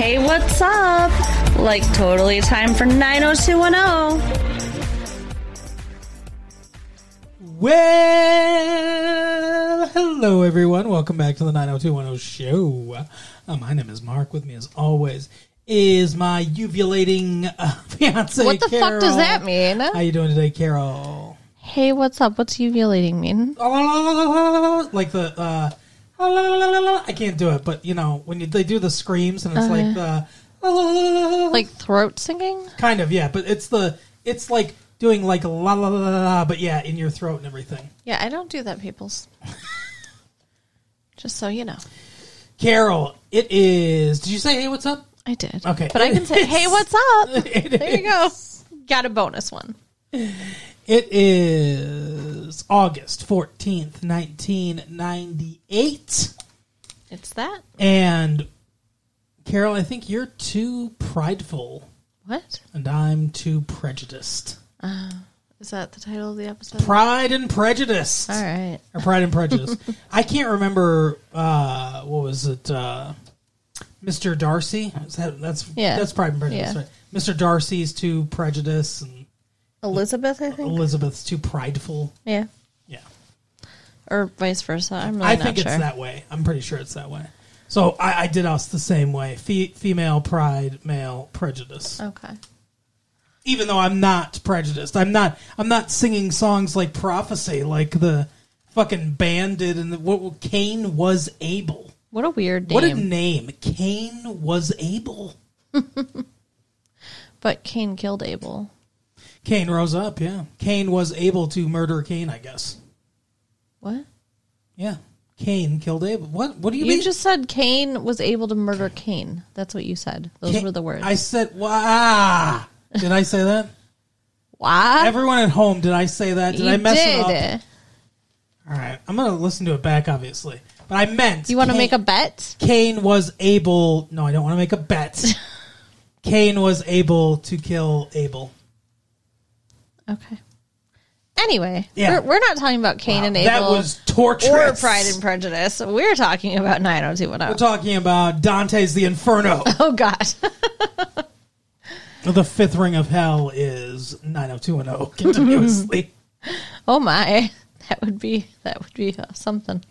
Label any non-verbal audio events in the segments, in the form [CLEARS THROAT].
Hey, what's up? Like, totally time for 90210. Well, hello everyone. Welcome back to the 90210 show. Uh, my name is Mark. With me, as always, is my uvulating uh, [LAUGHS] fiance. What the fuck does that mean? How you doing today, Carol? Hey, what's up? What's uvulating mean? Like the uh, I can't do it, but you know when you, they do the screams and it's like the Like throat singing? kind of yeah, but it's the it's like doing like la la la la, la but yeah, in your throat and everything. Yeah, I don't do that, peoples. Just so you know. Carol, it is. Did you say hey? What's up? I did. Okay. But I can say, hey, what's up? It There you go. Got a bonus one. It is August 14th, 1998. It's that? And Carol, I think you're too prideful What? and I'm too prejudiced. Is that the title of the episode? Pride and Prejudice. All right. Or Pride and Prejudice. [LAUGHS] I can't remember uh what was it uh Mr. Darcy? That that's Yeah. that's Pride and Prejudice, Yeah. right? Mr. Darcy's too prejudice and Elizabeth, I think. Elizabeth's too prideful. Yeah. Yeah. Or vice versa. I'm really I not think sure. it's that way. I'm pretty sure it's that way. So I, I did us the same way: Fe- female pride, male prejudice. Okay. Even though I'm not prejudiced, I'm not. I'm not singing songs like prophecy, like the fucking band did. And the, what Cain was able. What a weird name. What a name! Cain was able. [LAUGHS] but Cain killed Abel. Cain rose up. Yeah, Cain was able to murder Cain. I guess. What? Yeah, Cain killed Abel. What? What do you, You mean? You just said Cain was able to murder Cain. That's what you said. Those Cain- were the words. I said, "Wow." Did I say that? Why? Everyone at home, did I say that? Did you I mess did. it up? All right, I'm gonna listen to it back, obviously. But I meant You want to make a bet? Cain was able. No, I don't want to make a bet. [LAUGHS] Cain was able to kill Abel. Okay. Anyway, Yeah. we're, we're not talking about Cain and Abel. that was torturous. or Pride and Prejudice. We're talking about 90210. We're talking about Dante's The Inferno. [LAUGHS] Oh, God. the fifth ring of hell is 90210 continuously. [LAUGHS] oh, my. That would be that would be uh, something.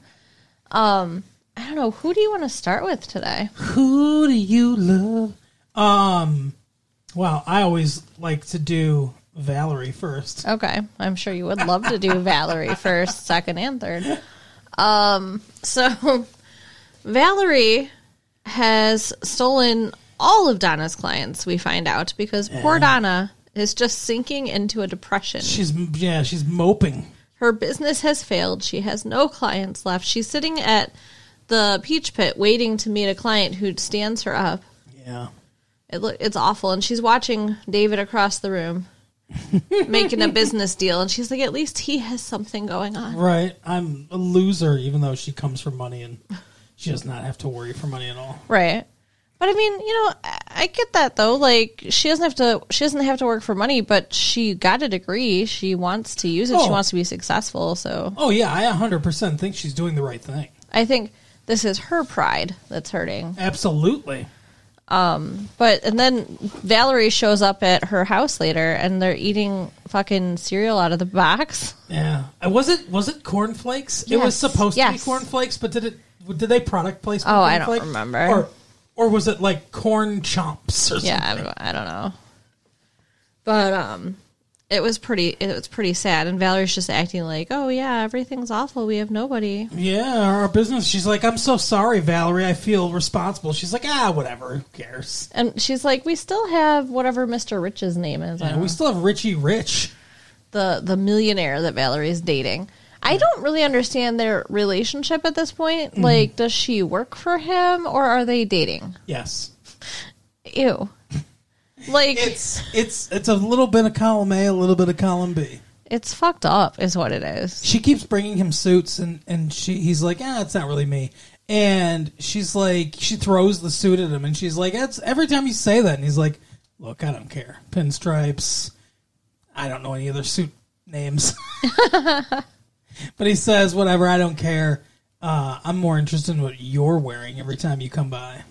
Um, I don't know. Who do you want to start with today? Who do you love? Um, well, I always like to do Valerie first. Okay. I'm sure you would love to do Valerie first, second, and third. Um, so Valerie has stolen all of Donna's clients, we find out, because poor Donna is just sinking into a depression. She's yeah, she's moping. Her business has failed. She has no clients left. She's sitting at the peach pit waiting to meet a client who stands her up. Yeah. It look it's awful, and she's watching David across the room making a business deal, and she's like, at least he has something going on. Right. I'm a loser, even though she comes from money and she does not have to worry for money at all. Right. But I mean, you know, I, get that though. Like she doesn't have to she doesn't have to work for money, but she got a degree. She wants to use it. She Oh. wants to be successful. So Oh yeah, I 100% think she's doing the right thing. I think this is her pride that's hurting. Absolutely. But and then Valerie shows up at her house later and they're eating fucking cereal out of the box. Yeah. Uh, Was it was it cornflakes? It was Yes. supposed to be Yes. cornflakes, but did it did they product place? Oh, I don't remember. Or or was it like corn chomps or Yeah, I something? don't, I don't know. But um it was pretty it was pretty sad and Valerie's just acting like, "Oh yeah, everything's awful. We have nobody." Yeah, our business. She's like, I'm so sorry, Valerie. I feel responsible. She's like, ah, whatever. Who cares? And she's like, "We still have whatever Mr. Rich's name is. I Yeah, don't we know. still have Richie Rich. the the millionaire that Valerie is dating." I don't really understand their relationship at this point. Mm-hmm. Like, does she work for him or are they dating? Yes, Ew. Like it's it's it's a little bit of column A, a little bit of column B. it's fucked up, is what it is. She keeps bringing him suits, and and she he's like, ah, it's not really me. And she's like, she throws the suit at him, and she's like, that's every time you say that, and he's like, look, I don't care, pinstripes. I don't know any other suit names, [LAUGHS] but he says, whatever, I don't care. Uh, I'm more interested in what you're wearing every time you come by.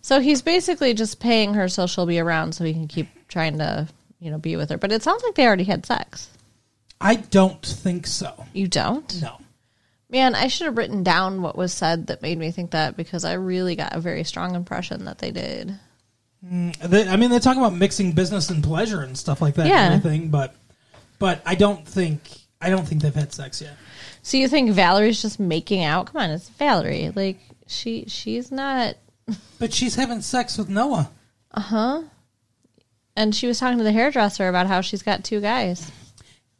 So he's basically just paying her so she'll be around so he can keep trying to, you know, be with her. But it sounds like they already had sex. I don't think so. You don't? No. Man, I should have written down what was said that made me think that because I really got a very strong impression that they did. Mm, they, I mean, they talk about mixing business and pleasure and stuff like that Yeah. and everything, but but I don't think I don't think they've had sex yet. So you think Valerie's just making out? Come on, it's Valerie. Like she she's not But she's having sex with Noah. Uh huh. And she was talking to the hairdresser about how she's got two guys.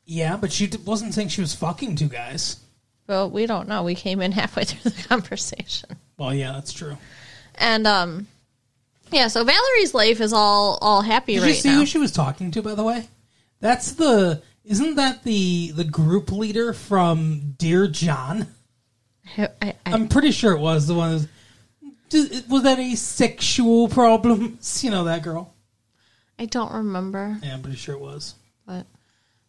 Yeah, but she d- wasn't saying she was fucking two guys. Well, we don't know. We came in [LAUGHS] halfway through the conversation. Well, yeah, that's true. And um yeah, so Valerie's life is all all happy right now. Did right you see now. who she was talking to, by the way? That's the isn't that the the group leader from Dear John? I, I, I'm pretty sure it was the one. that- Was, was that a sexual problems? [LAUGHS] You know that girl. I don't remember, Yeah, I'm pretty sure it was. but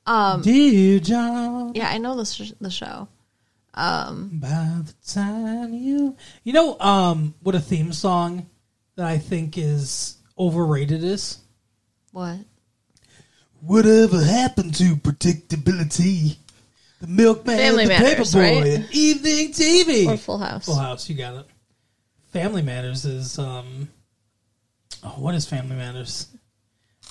um Dear John. yeah, I know the sh- the show. By the time you, you know, um, what a theme song that I think is overrated is. What? Whatever happened to predictability? The milkman, Family the Matters, paperboy, right? and evening TV. Or Full House? Full House, you got it. Family Matters is um. Oh, what is Family Matters?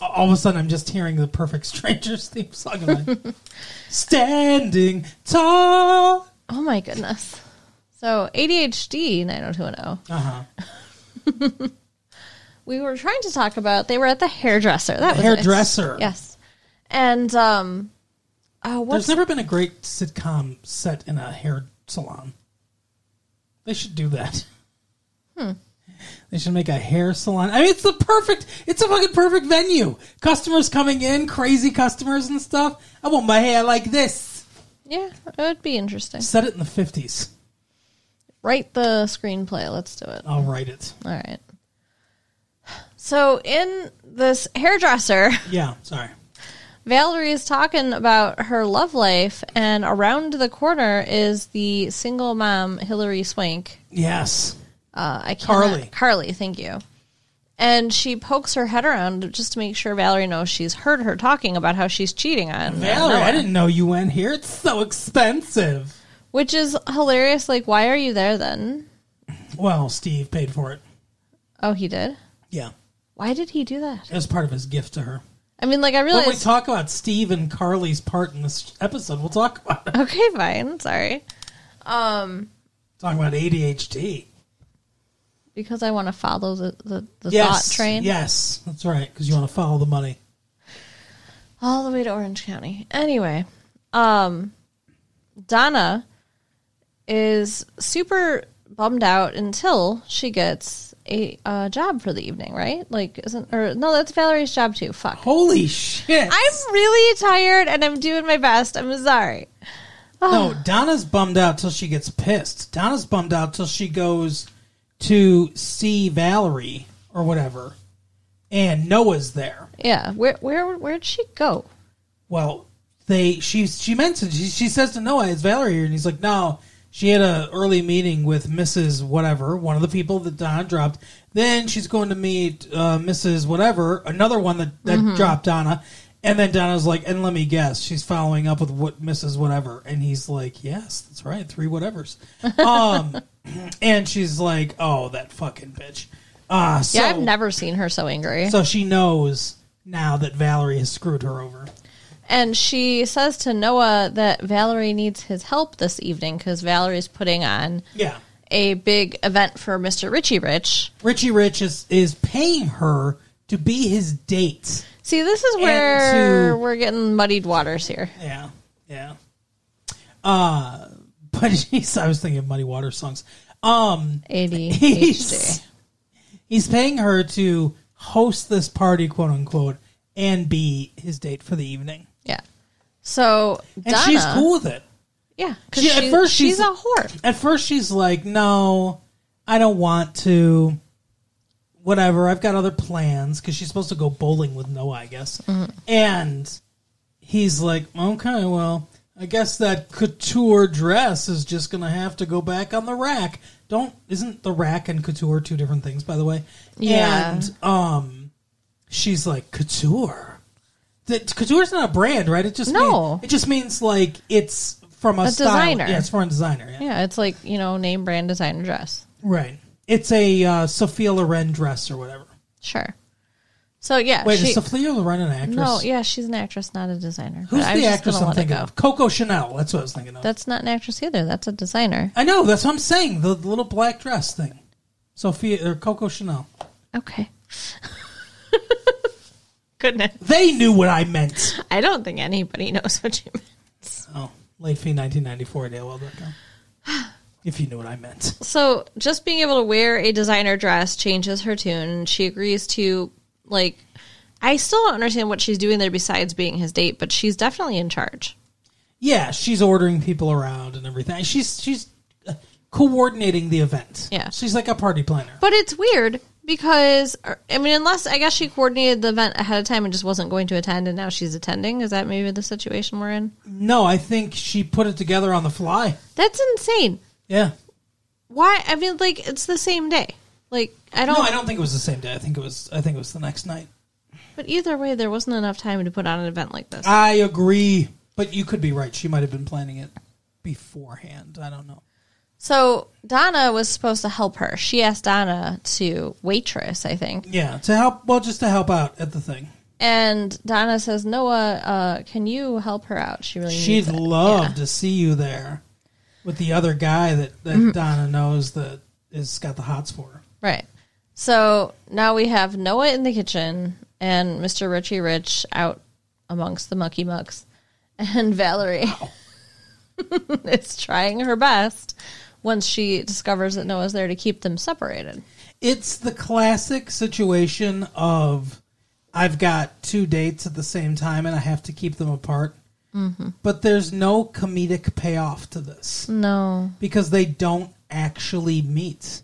All of a sudden, I'm just hearing the Perfect Strangers [LAUGHS] theme song. my- [LAUGHS] Standing tall. Oh my goodness. So ADHD 90210. Uh huh. [LAUGHS] We were trying to talk about they were at the hairdresser. That was it. Hairdresser. Yes. And um oh what's There's never been a great sitcom set in a hair salon. They should do that. Hmm. They should make a hair salon. I mean, it's the perfect. It's a fucking perfect venue. Customers coming in, crazy customers and stuff. I want my hair like this. Yeah, it would be interesting. Set it in the fifties. Write the screenplay. Let's do it. I'll write it. All right. So in this hairdresser, [LAUGHS] Yeah. Sorry. Valerie is talking about her love life, and around the corner is the single mom Hilary Swank. Yes. Uh, I cannot, Carly. Carly, thank you. And she pokes her head around just to make sure Valerie knows she's heard her talking about how she's cheating on Valerie, Noah. I didn't know you went here. It's so expensive. Which is hilarious. Like, why are you there then? Well, Steve paid for it. Oh, he did. Yeah. Why did he do that? It was part of his gift to her. I mean, like, I really When we talk about Steve and Carly's part in this episode, we'll talk about it. okay, fine. Sorry. Um, Talking about ADHD. Because I want to follow the the, the Yes. thought train Yes, that's right. Because you want to follow the money. all the way to Orange County. Anyway, um, Donna is super bummed out until she gets a uh, job for the evening. Right? Like, isn't or no? That's Valerie's job too. Fuck. Holy shit! I'm really tired and I'm doing my best. I'm sorry. no, Donna's bummed out till she gets pissed. Donna's bummed out till she goes to see Valerie or whatever, and Noah's there. Yeah. Where where where'd she go? Well, they she she mentions she, she says to Noah, "Is Valerie here?" And he's like, "No." She had a early meeting with Mrs. Whatever, one of the people that Donna dropped. Then she's going to meet uh, Mrs. Whatever, another one that, that dropped Donna. And then Donna's like, and let me guess, she's following up with what Mrs. Whatever. And he's like, yes, that's right, three whatevers. [LAUGHS] Um, and she's like, oh, that fucking bitch. Uh, so, Yeah, I've never seen her so angry. so she knows now that Valerie has screwed her over. And she says to Noah that Valerie needs his help this evening because Valerie's putting on Yeah. a big event for Mr. Richie Rich. Richie Rich is, is paying her to be his date. See, this is where to- we're getting muddied waters here. Yeah, yeah. Uh, but [LAUGHS] he's, I was thinking of Muddy Water songs. Um, ADHD. he's, he's paying her to host this party, quote unquote, and be his date for the evening. Yeah. So And Donna, she's cool with it. Yeah, because She- at first she's, she's- a whore. At first, she's like, no, I don't want to. Whatever, I've got other plans because she's supposed to go bowling with Noah, I guess. And he's like, okay, well, I guess that couture dress is just going to have to go back on the rack. don't isn't the rack and couture two different things by the way? Yeah. And um she's like couture. The, couture's not a brand, right? It just No. mean- it just means like it's from a, A style. designer. Yeah, it's from a designer. Yeah. Yeah, it's like you know, name brand designer dress. Right. It's a uh, Sophia Loren dress or whatever. Sure. So yeah, Wait, she, is Sophia Loren an actress? no, yeah, she's an actress, not a designer. Who's But I was the just actress gonna I'm let it thinking go. of? Coco Chanel. That's what I was thinking of. That's not an actress either. That's a designer. I know. That's what I'm saying. The little black dress thing. Sophia or Coco Chanel. Okay. [LAUGHS] Goodness. They knew what I meant. I don't think anybody knows what you meant. Oh, late fee 1994 at AOL.com. [SIGHS] [SIGHS] [SIGHS] If you knew what I meant. [LAUGHS] So just being able to wear a designer dress changes her tune. She agrees to like. I still don't understand what she's doing there besides being his date, but she's definitely in charge. Yeah, she's ordering people around and everything. She's she's uh, coordinating the event. Yeah. she's like a party planner. But it's weird because er, I mean, unless I guess she coordinated the event ahead of time and just wasn't going to attend, and now she's attending. Is that maybe the situation we're in? No, I think she put it together on the fly. That's insane. Yeah. Why? I mean, like it's the same day. Like I don't. No, I don't think it was the same day. I think it was. I think it was the next night. But either way, there wasn't enough time to put on an event like this. I agree, but you could be right. She might have been planning it beforehand. I don't know. So Donna was supposed to help her. She asked Donna to waitress, I think. Yeah, to help. Well, just to help out at the thing. And Donna says, Noah, uh, can you help her out? She really She'd needs it. love Yeah. to see you there with the other guy that that Mm-hmm. Donna knows that is got the hots for. Right. So now we have Noah in the kitchen and Mr. Richie Rich out amongst the mucky mucks. [LAUGHS] And Valerie [LAUGHS] is trying her best once she discovers that Noah's there to keep them separated. It's the classic situation of I've got two dates at the same time and I have to keep them apart. Mm-hmm. But there's no comedic payoff to this No. because they don't actually meet.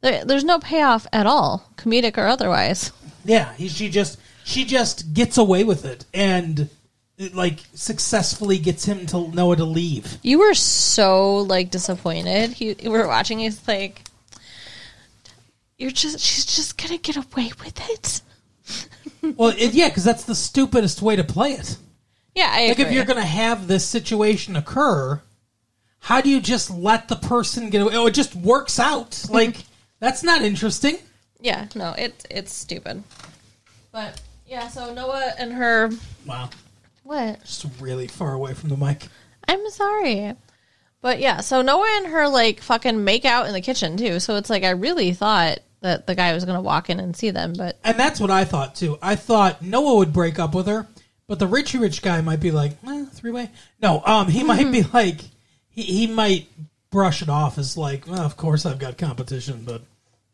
There, there's no payoff at all, comedic or otherwise. Yeah, he, she just she just gets away with it and it, like successfully gets him to Noah to leave. You were so like disappointed. He, we were watching. He's like, "You're just. She's just gonna get away with it." Well, it, yeah, because that's the stupidest way to play it. Yeah, I Like agree. if you're going to have this situation occur, how do you just let the person get away? Oh, it just works out. Mm-hmm. Like that's not interesting. yeah, no, it's it's stupid. But yeah, so Noah and her. Wow, What? just really far away from the mic. I'm sorry. But yeah, so Noah and her like fucking make out in the kitchen too. So it's like I really thought that the guy was gonna walk in and see them, but And that's what I thought too. I thought Noah would break up with her, but the Richie Rich guy might be like, eh, three way. No, um, he might be [LAUGHS] like, he, he might brush it off as like, well, of course I've got competition, but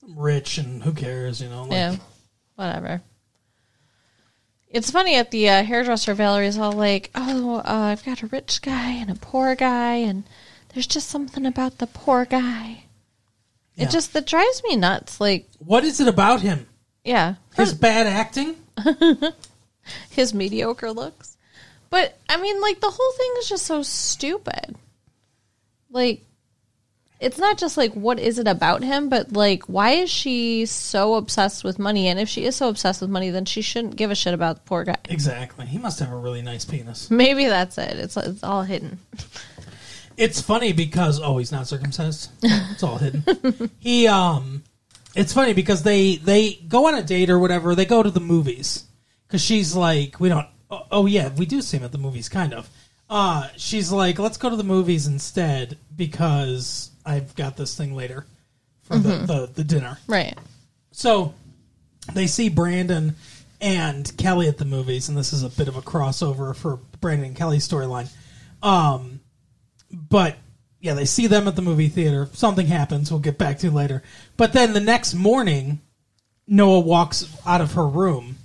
I'm rich and who cares, you know? Like, yeah, whatever. It's funny at the uh, hairdresser. Valerie's all like, "Oh, uh, I've got a rich guy and a poor guy, and there's just something about the poor guy. Yeah. It just that drives me nuts. Like, What is it about him? yeah, His bad acting? [LAUGHS] his mediocre looks. But I mean, like the whole thing is just so stupid. Like, it's not just like what is it about him, but like why is she so obsessed with money? And if she is so obsessed with money, then she shouldn't give a shit about the poor guy. Exactly. He must have a really nice penis. Maybe that's it. It's it's all hidden. It's funny because oh, he's not circumcised. It's all hidden. he um, it's funny because they they go on a date or whatever. They go to the movies because she's like, we don't. Oh, oh yeah, we do see him at the movies, kind of. Uh, she's like, let's go to the movies instead because I've got this thing later for the, the the dinner. Right. So they see Brandon and Kelly at the movies, and this is a bit of a crossover for Brandon and Kelly's storyline. Um, but yeah, they see them at the movie theater. Something happens. We'll get back to later. But then the next morning, Noah walks out of her room,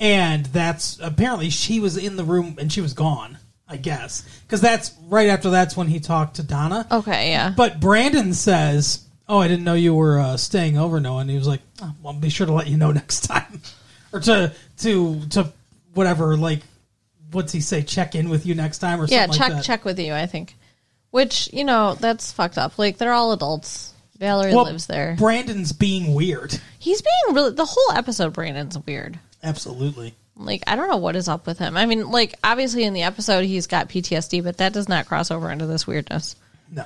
and that's apparently she was in the room and she was gone. I guess because that's right after that's when he talked to Donna. Okay. Yeah. But Brandon says, "Oh, I didn't know you were uh, staying over, Noah." And he was like, oh, "Well, I'll be sure to let you know [LAUGHS] next time, [LAUGHS] or to to to whatever. Like, what's he say? Check in with you next time, or yeah. something Check like that." check with you. I think. Which you know that's fucked up. Like they're all adults. Valerie Well, lives there. Brandon's being weird. He's being really the whole episode. Brandon's weird. Absolutely. Like I don't know what is up with him. I mean, like obviously in the episode he's got PTSD, but that does not cross over into this weirdness. No.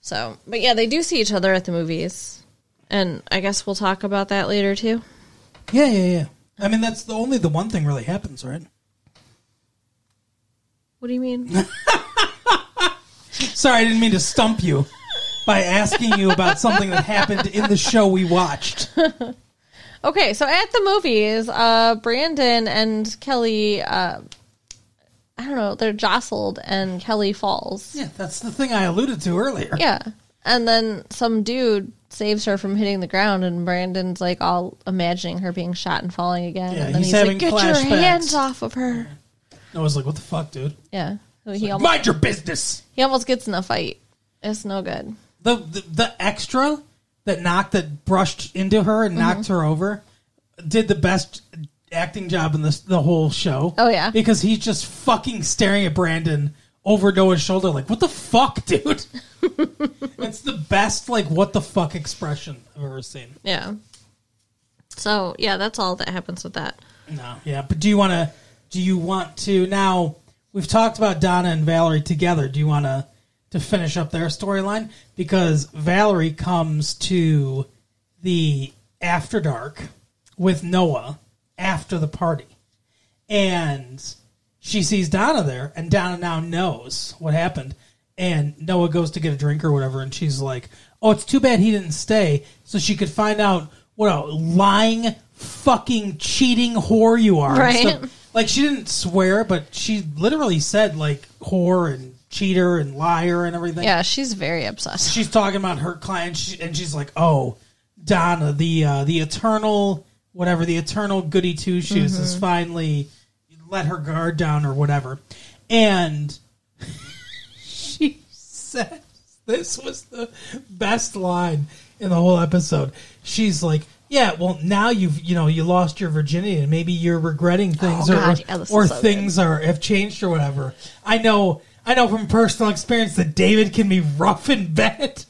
So, but yeah, they do see each other at the movies, and I guess we'll talk about that later too. Yeah, yeah, yeah. I mean, that's the only the one thing really happens, right? What do you mean? [LAUGHS] Sorry, I didn't mean to stump you by asking you about something that happened in the show we watched. [LAUGHS] Okay, so at the movies, uh, Brandon and Kelly, uh, I don't know, they're jostled and Kelly falls. Yeah, that's the thing I alluded to earlier. Yeah. And then some dude saves her from hitting the ground, and Brandon's like all imagining her being shot and falling again. Yeah, and then he's he's, having like, Get your flashbacks." hands off of her. I was like, what the fuck, dude? Yeah. So he, almost, Mind your business. he almost gets in a fight. It's no good. The, the the extra that knocked that brushed into her and knocked Mm-hmm. her over did the best acting job in this the whole show. Oh, yeah. because he's just fucking staring at Brandon over Noah's shoulder, like, "What the fuck, [LAUGHS] dude?" [LAUGHS] it's the best like "what the fuck" expression I've ever seen. Yeah. So, yeah, that's all that happens with that. No, yeah, but do you want to? Do you want to now? We've talked about Donna and Valerie together. Do you want to to finish up their storyline because Valerie comes to the after dark with Noah after the party, and she sees Donna there, and Donna now knows what happened. And Noah goes to get a drink or whatever, and she's like, "Oh, it's too bad he didn't stay, so she could find out what a lying, fucking, cheating whore you are." Right. stuff. Like she didn't swear, but she literally said like whore and cheater and liar and everything. Yeah, she's very obsessed. She's talking about her client, she- and she's like, "Oh, Donna, the uh, the eternal whatever, the eternal goody two shoes has finally let her guard down or whatever," and [LAUGHS] she says this was the best line in the whole episode. She's like. Yeah, well, now you've you know you lost your virginity, and maybe you're regretting things, Oh, or God, yeah, or so things are have changed or whatever. I know, I know from personal experience that David can be rough in bed.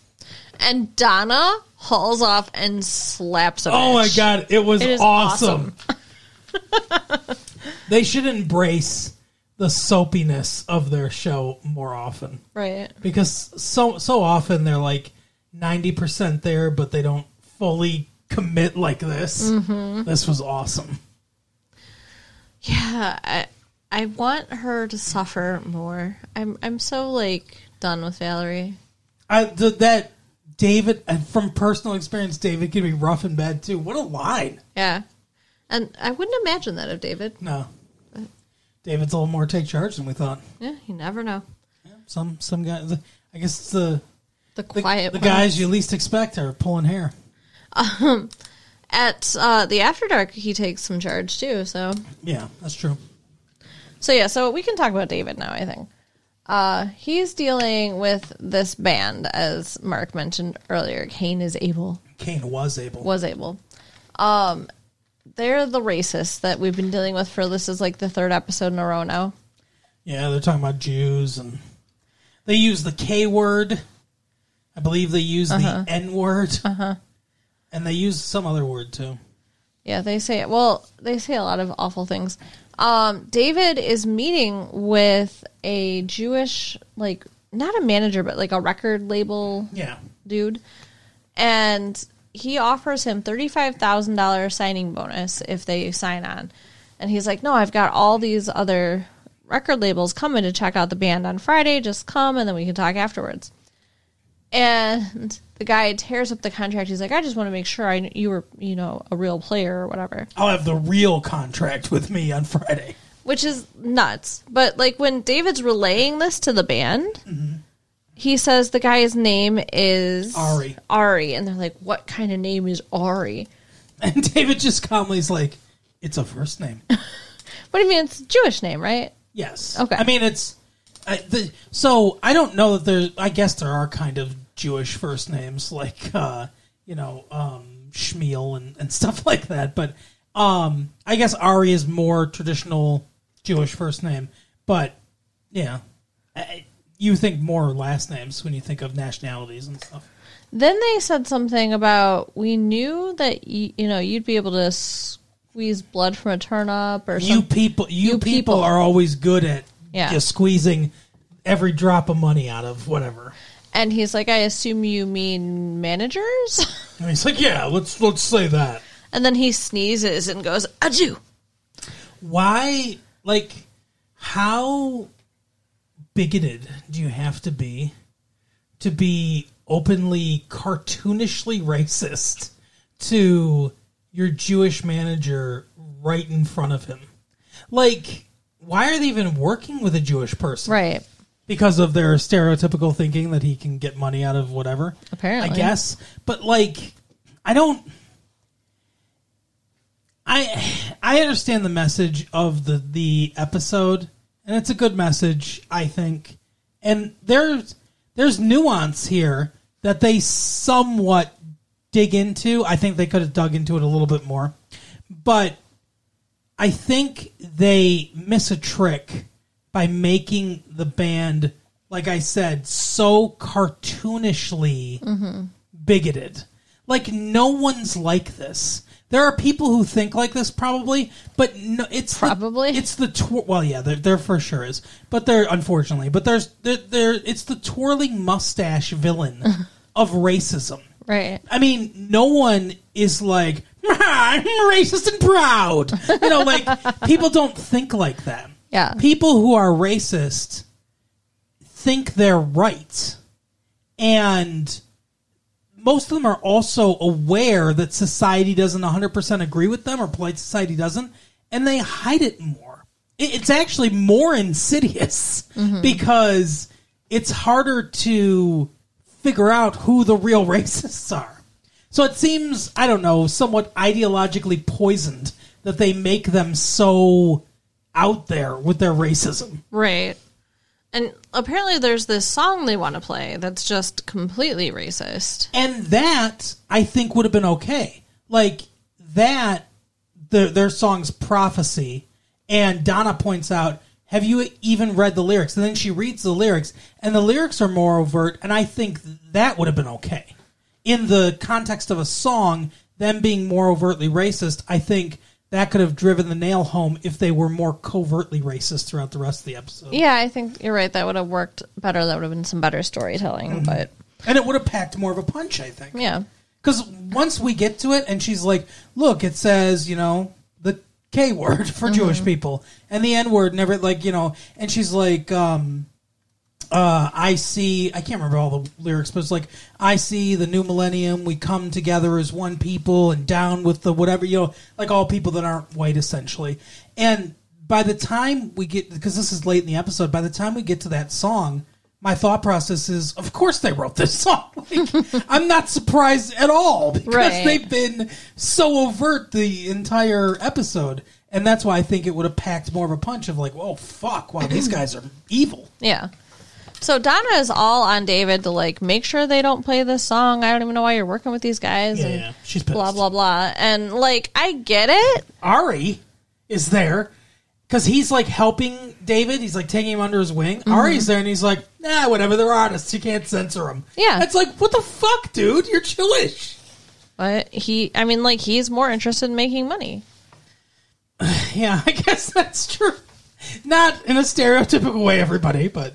And Donna hauls off and slaps a Oh my bitch. god, it was It is awesome. they should embrace the soapiness of their show more often Right. because so so often they're like ninety percent there, but they don't fully commit like this. Mm-hmm. This was awesome. Yeah, I I want her to suffer more. I'm I'm so like done with Valerie. I the, that David and from personal experience, David can be rough and bad too. What a line! Yeah. And I wouldn't imagine that of David. No, David's a little more take charge than we thought. Yeah, you never know. Some some guys, I guess it's the The the, quiet the ones. guys you least expect are pulling hair. at uh, the After Dark he takes some charge too, so Yeah, that's true. So yeah, so we can talk about David now, I think. Uh, he's dealing with this band, as Mark mentioned earlier. Cain is able, Cain was able. was able. Um, they're the racists that we've been dealing with for this is like the third episode in a row now. Yeah, they're talking about Jews and they use the K word. I believe they use the N word. Uh-huh. And they use some other word too. Yeah, they say well, they say a lot of awful things. Um, David is meeting with a Jewish, like not a manager, but like a record label Yeah. dude, and he offers him thirty five thousand dollars signing bonus if they sign on. And he's like, "No, I've got all these other record labels coming to check out the band on Friday. Just come, and then we can talk afterwards." And the guy tears up the contract. He's like, "I just want to make sure I you were, you know, a real player or whatever." I'll have the real contract with me on Friday. which is nuts. But like when David's relaying this to the band, mm-hmm. he says the guy's name is Ari. Ari, and they're like, "What kind of name is Ari?" And David just calmly is like, it's a first name. What do you mean? It's a Jewish name, right? Yes. Okay. I mean, it's I, the, so I don't know that there. I guess there are kind of Jewish first names like uh, you know um, Shmuel and, and [LAUGHS] stuff like that. But um, I guess Ari is more traditional Jewish first name. But yeah, I, you think more last names when you think of nationalities and stuff. Then they said something about we knew that you, you know you'd be able to squeeze blood from a turnip or You something. people, you, You people, people. are always good at Yeah. just squeezing every drop of money out of whatever. And he's like, I assume you mean managers. [LAUGHS] And he's like, "Yeah, let's let's say that." And then he sneezes and goes, Adieu. Why, like, how bigoted do you have to be to be openly cartoonishly racist to your Jewish manager right in front of him? Like, why are they even working with a Jewish person? Right. because of their stereotypical thinking that he can get money out of whatever. Apparently. I guess. But like, I don't. I I understand the message of the the episode, and it's a good message, I think. And there's there's nuance here that they somewhat dig into. I think they could have dug into it a little bit more, but I think they miss a trick by making the band, like I said, so cartoonishly bigoted. Like no one's like this. There are people who think like this, probably, but no, it's the- Probably. it's the twir- well, yeah, there, there for sure is, but there unfortunately, but there's there, there it's the twirling mustache villain [LAUGHS] of racism. Right. I mean, no one is like [LAUGHS] I'm racist and proud. You know, like people don't think like that. Yeah. People who are racist think they're right. And most of them are also aware that society doesn't 100% agree with them or polite society doesn't, and they hide it more. It's actually more insidious mm-hmm. because it's harder to figure out who the real [LAUGHS] racists are. So it seems, I don't know, somewhat ideologically poisoned that they make them so out there with their racism. Right. And apparently there's this song they want to play that's just completely racist. And that I think would have been okay. Like that the, their song's prophecy and Donna points out, "Have you even read the lyrics?" And then she reads the lyrics and the lyrics are more overt and I think that would have been okay. In the context of a song, them being more overtly racist, I think that could have driven the nail home if they were more covertly racist throughout the rest of the episode. Yeah, I think you're right. That would have worked better. That would have been some better storytelling. But And it would have packed more of a punch, I think. yeah. Because once we get to it, and she's like, "Look, it says you know the K word [LAUGHS] for Jewish people and the N word, never like you know," and she's like, um, uh, "I see." I can't remember all the lyrics, but it's like, "I see the new millennium. We come together as one people, and down with the whatever you know, like all people that aren't white, essentially." And by the time we get, because this is late in the episode, by the time we get to that song. My thought process is, of course they wrote this [LAUGHS] song. Like, I'm not surprised at all because Right. they've been so overt the entire episode, and that's why I think it would have packed more of a punch of like, "Oh fuck! Wow, these [CLEARS THROAT] guys are evil." Yeah. So Donna is all on David to like make sure they don't play this song. I don't even know why you're working with these guys. Yeah, and yeah. She's pissed. blah blah blah. And like I get it. Ari is there because he's like helping David. He's like taking him under his wing. Mm-hmm. Ari's there, and he's like, "Nah, whatever. They're artists. You can't censor them." Yeah. it's like, what the fuck, dude? You're Jewish. But he, I mean, like he's more interested in making money. [SIGHS] Yeah, I guess that's true. Not in a stereotypical way, everybody, but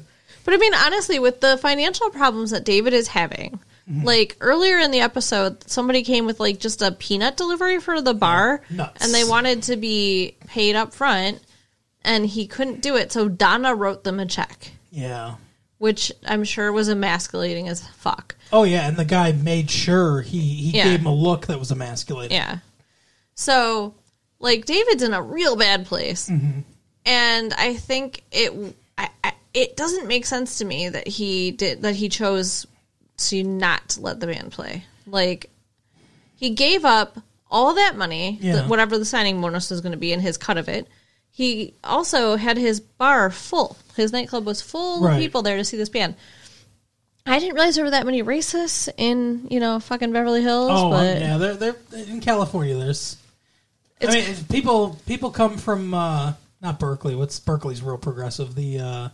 But I mean, honestly, with the financial problems that David is having, Mm-hmm. like earlier in the episode, somebody came with like just a peanut delivery for the bar, Nuts. and they wanted to be paid up front, and he couldn't do it. So Donna wrote them a check, yeah. which I'm sure was emasculating as fuck. Oh yeah, and the guy made sure he he Yeah. gave him a look that was emasculating. Yeah. So, like, David's in a real bad place, Mm-hmm. and I think it. It doesn't make sense to me that he did that. He chose to not let the band play. Like, he gave up all that money, Yeah. the, whatever the signing bonus was going to be, and his cut of it. He also had his bar full. His nightclub was full Right. of people there to see this band. I didn't realize there were that many racists in, you know, fucking Beverly Hills. Oh but yeah, they're they're in California. There's, I mean, people people come from uh, not Berkeley. What's Berkeley's real progressive? The uh,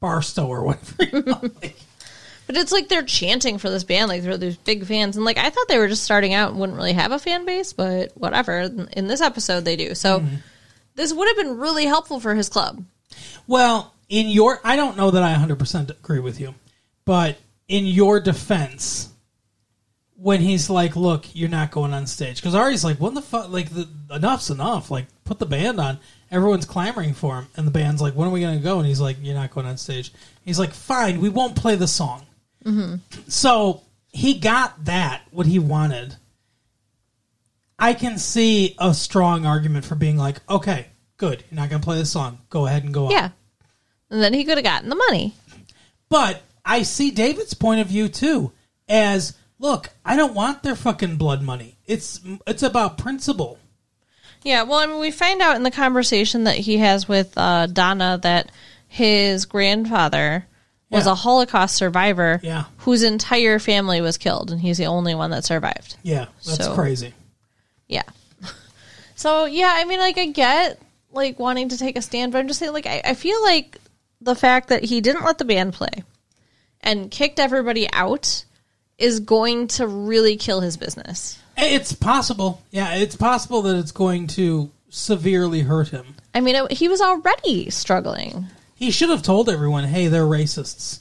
Barstow or whatever. Like, But [LAUGHS] But it's like they're chanting for this band, like they're these big fans, and like I thought they were just starting out and wouldn't really have a fan base, but whatever. In this episode, they do. So mm-hmm. this would have been really helpful for his club. Well, in your, I don't know that I 100% agree with you, but in your defense, when he's like, "Look, you're not going on stage," because Ari's like, "What the fuck? Like, the, enough's enough. Like, put the band on." Everyone's clamoring for him, and the band's like, "When are we going to go?" And he's like, "You're not going on stage." He's like, "Fine, we won't play the song." Mm-hmm. So he got that what he wanted. I can see a strong argument for being like, "Okay, good, you're not going to play the song. Go ahead and go on." Yeah. And then he could have gotten the money. But I see David's point of view too as look, I don't want their fucking blood money. It's it's about principle. Yeah, well, I mean, we find out in the conversation that he has with uh, Donna that his grandfather was Yeah. a Holocaust survivor Yeah. whose entire family was killed, and he's the only one that survived. Yeah, that's So- crazy. Yeah. [LAUGHS] So, yeah, I mean, like, I get, like, wanting to take a stand, but I'm just saying, like, I, I feel like the fact that he didn't let the band play and kicked everybody out is going to really kill his business. It's possible. Yeah, it's possible that it's going to severely hurt him. I mean, it, he was already struggling. He should have told everyone, "Hey, they're racists."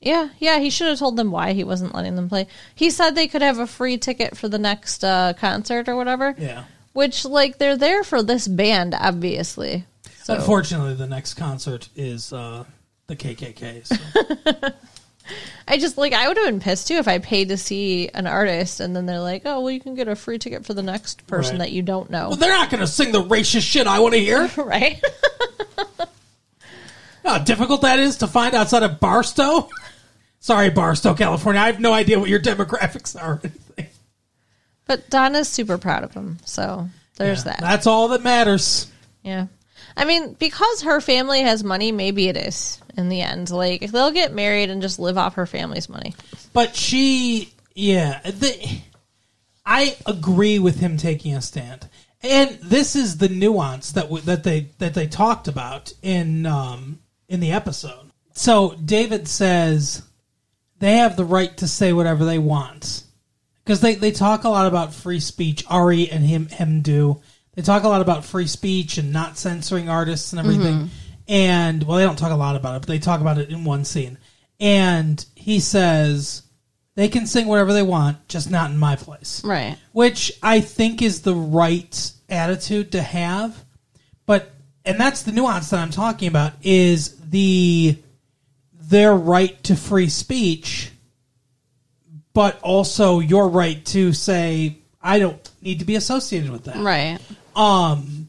Yeah, yeah, he should have told them why he wasn't letting them play. He said they could have a free ticket for the next uh, concert or whatever. Yeah. Which, like, they're there for this band, obviously. So, Unfortunately, the next concert is uh, the KKK. So. [LAUGHS] I just, like, I would have been pissed too if I paid to see an artist and then they're like, oh, well, you can get a free ticket for the next person Right. that you don't know. well, they're not going to sing the racist shit I want to hear. [LAUGHS] right? [LAUGHS] How difficult that is to find outside of Barstow. Sorry, Barstow, California. I have no idea what your demographics are. or anything. but Donna's super proud of him. So there's Yeah, that. That's all that matters. Yeah. I mean, because her family has money, maybe it is in the end. Like, they'll get married and just live off her family's money. But she, yeah, the, I agree with him taking a stand, and this is the nuance that w- that they that they talked about in um, in the episode. So David says they have the right to say whatever they want because they, they talk a lot about free speech. Ari and him him do. They talk a lot about free speech and not censoring artists and everything. And well, they don't talk a lot about it, but they talk about it in one scene. And he says they can sing whatever they want, just not in my place Right. which I think is the right attitude to have. But and that's the nuance that I'm talking about is the their right to free speech, but also your right to say I don't need to be associated with that. Right. Um,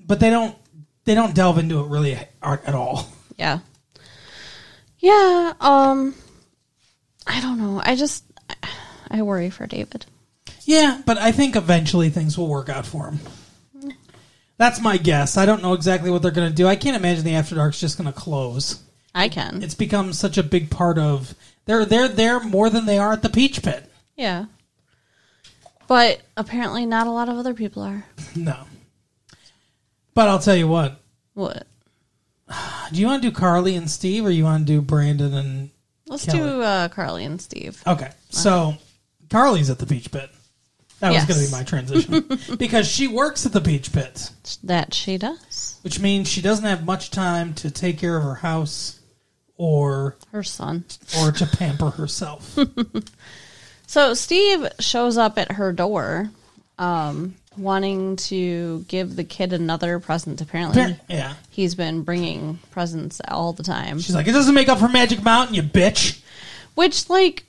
but they don't they don't delve into it really at all. Yeah. Yeah. Um, I don't know. I just, I worry for David. Yeah, but I think eventually things will work out for him. That's my guess. I don't know exactly what they're going to do. I can't imagine the After Dark's just going to close. I can. it's become such a big part of they're they're there more than they are at the Peach Pit. yeah. But apparently, not a lot of other people are. [LAUGHS] No. But I'll tell you what. What? Do you want to do Carly and Steve or you want to do Brandon and Let's Kelly. do uh, Carly and Steve. Okay. So Carly's at the Peach Pit. That Yes. was going to be my transition [LAUGHS] because she works at the Peach Pit, That she does. which means she doesn't have much time to take care of her house or Her son. or to pamper herself. [LAUGHS] So Steve shows up at her door, um, wanting to give the kid another present. Apparently, yeah. he's been bringing presents all the time. She's like, "It doesn't make up for Magic Mountain, you bitch." Which, like,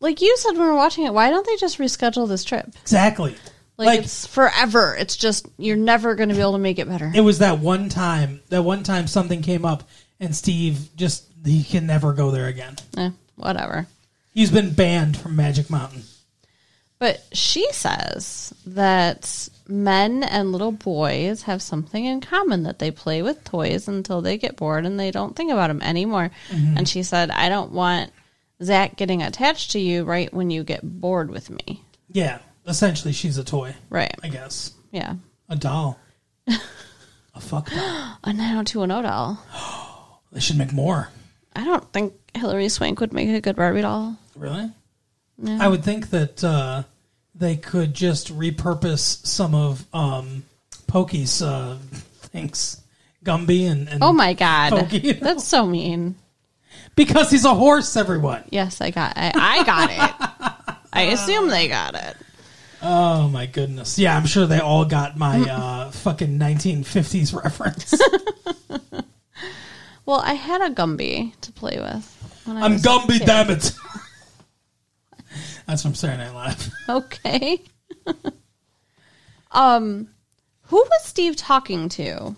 like you said when we were watching it, why don't they just reschedule this trip? Exactly. Like, Like- it's forever. It's just you're never going to be able to make it better. It was that one time. That one time something came up, and Steve just he can never go there again. Eh, whatever. He's been banned from Magic Mountain. But she says that men and little boys have something in common that they play with toys until they get bored and they don't think about them anymore. And she said, I don't want Zach getting attached to you right when you get bored with me. Yeah, essentially, she's a toy. Right. I guess Yeah. a doll. [LAUGHS] a fuck doll. A 90210 doll. [GASPS] They should make more. I don't think Hilary Swank would make a good Barbie doll. Really? Yeah. I would think that uh, they could just repurpose some of um, Pokey's uh, things, Gumby and, and Oh my god, Pokey. that's so mean. because he's a horse. Everyone. Yes, I got. I, I got it. [LAUGHS] I assume they got it. Oh my goodness. Yeah, I'm sure they all got my [LAUGHS] uh, fucking 1950s reference. [LAUGHS] Well, I had a Gumby to play with. I'm Gumby, damn it. That's from Saturday Night Live. Okay. [LAUGHS] um, who was Steve talking to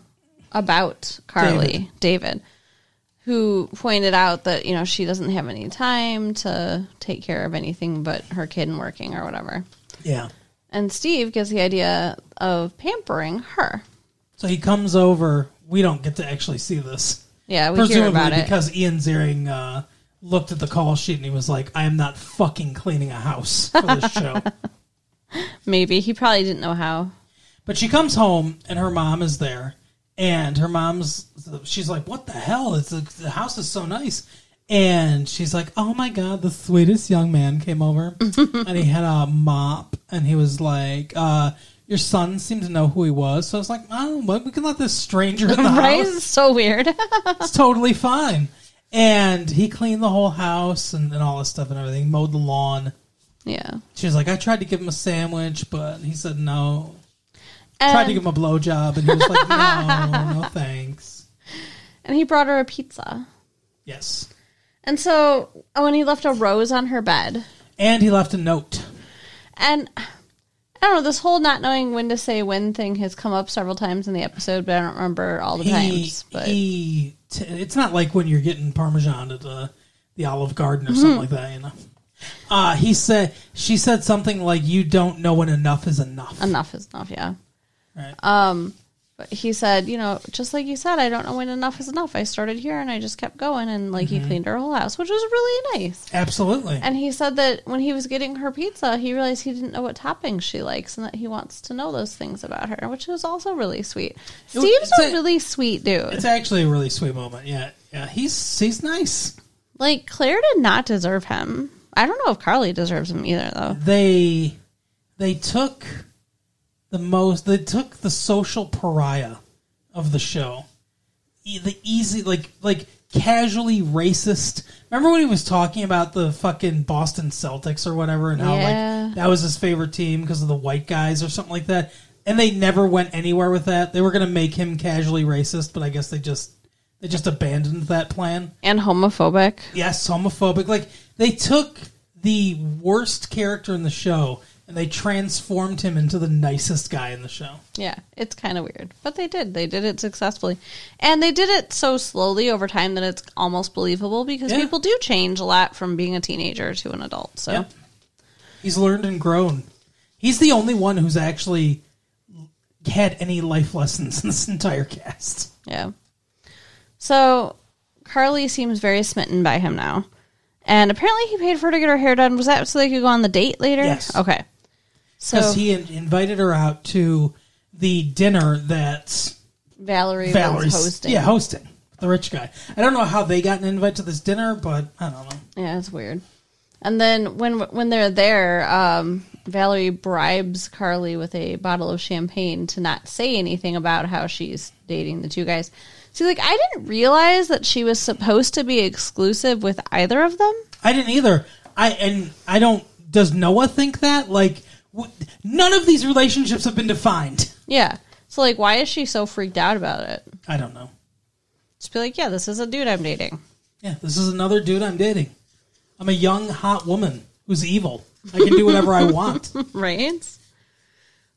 about Carly? David. who pointed out that you know she doesn't have any time to take care of anything but her kid and working or whatever. Yeah. And Steve gives the idea of pampering her. So he comes over. We don't get to actually see this. Yeah, we hear about it. because Ian Ziering uh, looked at the call sheet and he was like, I am not fucking cleaning a house for this show. [LAUGHS] Maybe he probably didn't know how. But she comes home and her mom is there, and her mom's she's like, "What the hell? It's the house is so nice." And she's like, "Oh my god, the sweetest young man came over, [LAUGHS] and he had a mop, and he was like, uh, your son seemed to know who he was." So I was like, "Oh, well, we can let this stranger in the [LAUGHS] right? house. It's so weird. It's totally fine." And he cleaned the whole house and, and all this stuff and everything, mowed the lawn. yeah. She was like, "I tried to give him a sandwich, but he said no." And, tried to give him a blowjob, and he was like, "No, no, thanks." [LAUGHS] and he brought her a pizza. Yes, And so oh, and he left a rose on her bed. and he left a note. And I don't know, this whole not knowing when to say when thing has come up several times in the episode, but I don't remember all the He, times. But he, t- it's not like when you're getting Parmesan at the the Olive Garden or something like that, you know. Uh, he said, she said something like, "You don't know when enough is enough." enough is enough, yeah. Right. Um, but he said, you know, just like you said, I don't know when enough is enough. I started here and I just kept going, and like Mm-hmm. he cleaned her whole house, which was really nice. Absolutely. And he said that when he was getting her pizza, he realized he didn't know what toppings she likes, and that he wants to know those things about her, which was also really sweet. Steve's it's a, a- really sweet dude. it's actually a really sweet moment. Yeah, yeah. He's he's nice. Like Claire did not deserve him. I don't know if Carly deserves him either, though. They they took the most. They took the social pariah of the show. E- The easy, like like casually racist. Remember when he was talking about the fucking Boston Celtics or whatever, and how Yeah. like that was his favorite team because of the white guys or something like that. And they never went anywhere with that. They were going to make him casually racist, but I guess they just they just abandoned that plan. And homophobic. Yes, homophobic. Like they took the worst character in the show and they transformed him into the nicest guy in the show. Yeah, it's kind of weird, but they did. They did it successfully, and they did it so slowly over time that it's almost believable because Yeah. people do change a lot from being a teenager to an adult. So Yep. He's learned and grown. He's the only one who's actually had any life lessons in this entire cast. yeah. So Carly seems very smitten by him now, and apparently he paid for her to get her hair done. Was that so they could go on the date later? Yes. Okay. So Because he in- invited her out to the dinner that Valerie Valerie's was hosting. Yeah, hosting. The rich guy. I don't know how they got an invite to this dinner, but I don't know. Yeah, it's weird. And then when when they're there, um, Valerie bribes Carly with a bottle of champagne to not say anything about how she's dating the two guys. See, like I didn't realize that she was supposed to be exclusive with either of them. I didn't either. I and I don't. Does Noah think that? Like, none of these relationships have been defined. Yeah. So like, why is she so freaked out about it? I don't know. Just be like, yeah, this is a dude I'm dating. Yeah, this is another dude I'm dating. I'm a young hot woman who's evil. I can do whatever I want. [LAUGHS] right?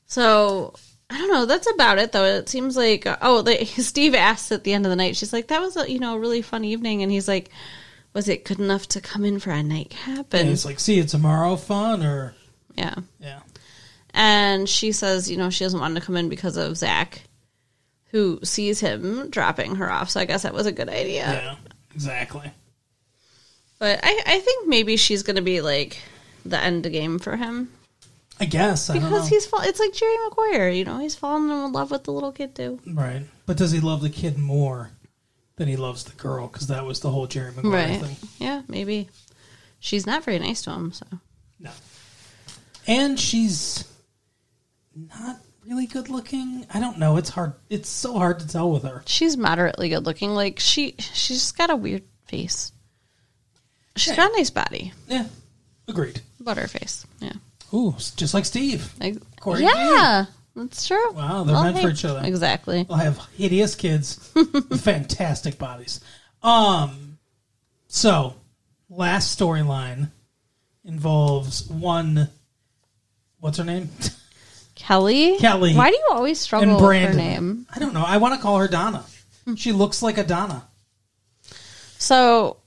So I don't know. That's about it, though. It seems like oh, [LAUGHS] Steve asks at the end of the night. She's like, "That was a you know a really fun evening," and he's like, "Was it good enough to come in for a nightcap?" And And it's like, see you tomorrow, fun or yeah, yeah. and she says, you know, she doesn't want to come in because of Zach, who sees him dropping her off. So I guess that was a good idea. Yeah, exactly. But I, I think maybe she's going to be like the end game for him I guess I don't know. because he's fall- it's like Jerry Maguire, you know, he's fallen in love with the little kid too. right, but does he love the kid more than he loves the girl because that was the whole Jerry Maguire Right. thing. Yeah, maybe. She's not very nice to him, so. No. And she's not really good looking. I don't know. It's hard. It's so hard to tell with her. She's moderately good looking. Like she she's just got a weird face. She's Yeah. got a nice body. Yeah. Agreed. Butterface. Yeah. Ooh, just like Steve. Like, to yeah. That's true. Wow, they're meant for each other. Exactly. I'll have hideous kids [LAUGHS] with fantastic bodies. Um, so last storyline involves one. What's her name? Kelly? Kelly Why do you always struggle and with her Brandon. name? I don't know. I want to call her Donna. She looks like a Donna. So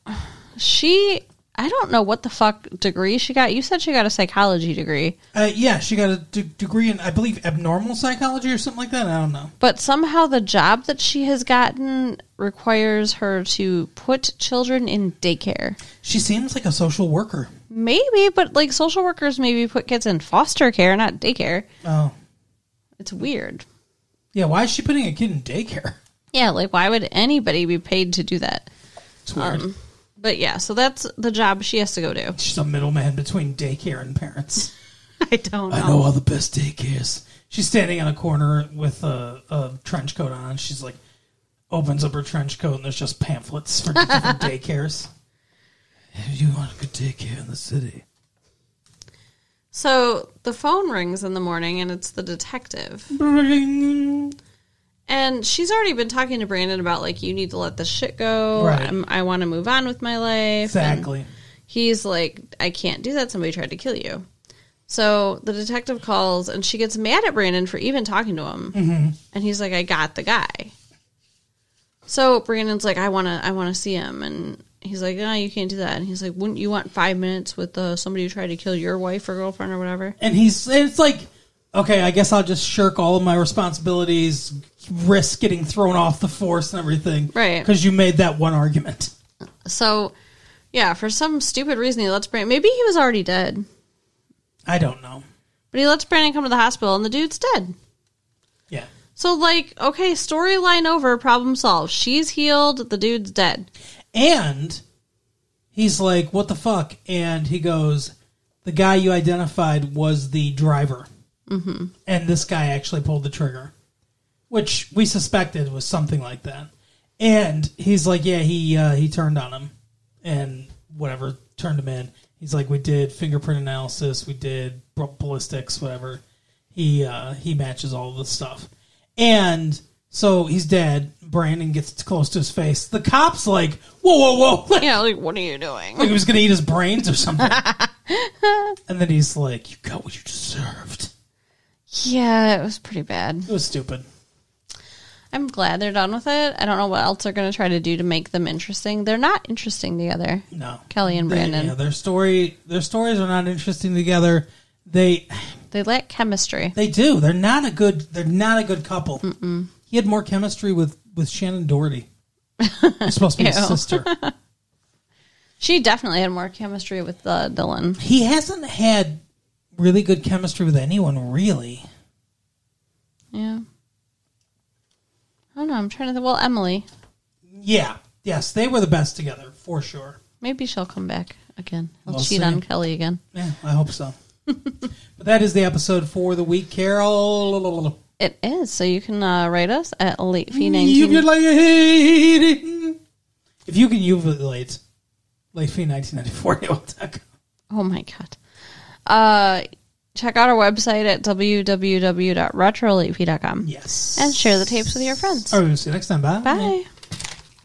she I don't know what the fuck degree she got. You said she got a psychology degree, Uh, yeah, she got a d- degree in, I believe, abnormal psychology or something like that. I don't know. but somehow the job that she has gotten requires her to put children in daycare. She seems like a social worker. Maybe, but like social workers maybe put kids in foster care, not daycare. Oh, It's weird. yeah. Why is she putting a kid in daycare? Yeah, like why would anybody be paid to do that? It's weird. Um, but yeah, so that's the job she has to go do. She's a middleman between daycare and parents. [LAUGHS] I don't know. I know all the best daycares. She's standing in a corner with a, a trench coat on. She's like, opens up her trench coat, and there's just pamphlets for different [LAUGHS] daycares. You want a good daycare in the city? So the phone rings in the morning and it's the detective. Bring. And she's already been talking to Brandon about like you need to let this shit go. Right. I'm, I want to move on with my life. And Exactly. he's like, I can't do that. Somebody tried to kill you. So the detective calls and she gets mad at Brandon for even talking to him. Mm-hmm. And he's like, I got the guy. So Brandon's like, I want to, I want to see him. And he's like, No, you can't do that. And he's like, Wouldn't you want five minutes with uh, somebody who tried to kill your wife or girlfriend or whatever? And he's, and it's like, okay, I guess I'll just shirk all of my responsibilities, risk getting thrown off the force and everything. Right. Because you made that one argument. So, yeah, for some stupid reason, he lets Brandon. Maybe he was already dead, I don't know. but he lets Brandon come to the hospital, and the dude's dead. Yeah. So, like, okay, storyline over, problem solved. She's healed, the dude's dead. And he's like, what the fuck? And he goes, the guy you identified was the driver. Mm-hmm. And this guy actually pulled the trigger, which we suspected was something like that. And he's like, yeah, he uh, he turned on him and whatever, turned him in. He's like, we did fingerprint analysis, we did ballistics, whatever. He uh, he matches all of the stuff. And so he's dead. Brandon gets close to his face. The cop's like, whoa, whoa, whoa. [LAUGHS] Yeah, like, what are you doing? Like he was going to eat his brains or something. [LAUGHS] and then he's like, you got what you deserved. Yeah, it was pretty bad. It was stupid. I'm glad they're done with it. I don't know what else they're going to try to do to make them interesting. They're not interesting together. No. Kelly and They- Brandon. yeah, their story, their stories are not interesting together. They, They lack chemistry. they do. They're not a good. They're not a good couple. He had more chemistry with with Shannen Doherty. He's supposed to be his [LAUGHS] Ew. sister. [LAUGHS] She definitely had more chemistry with uh, Dylan. He hasn't had really good chemistry with anyone, really. Yeah. I don't know. I'm trying to think. Well, Emily. Yeah. Yes, they were the best together for sure. Maybe she'll come back again. He'll We'll cheat see. on Kelly again. Yeah, I hope so. [LAUGHS] but that is the episode for the week, Carol. It is. So you can uh, write us at late fee You can like If you can late fee 1994 [LAUGHS] Oh my god. Uh, check out our website at www.retrolatefee.com Yes. and share the tapes with your friends. All right, we'll see you next time. Bye. Bye.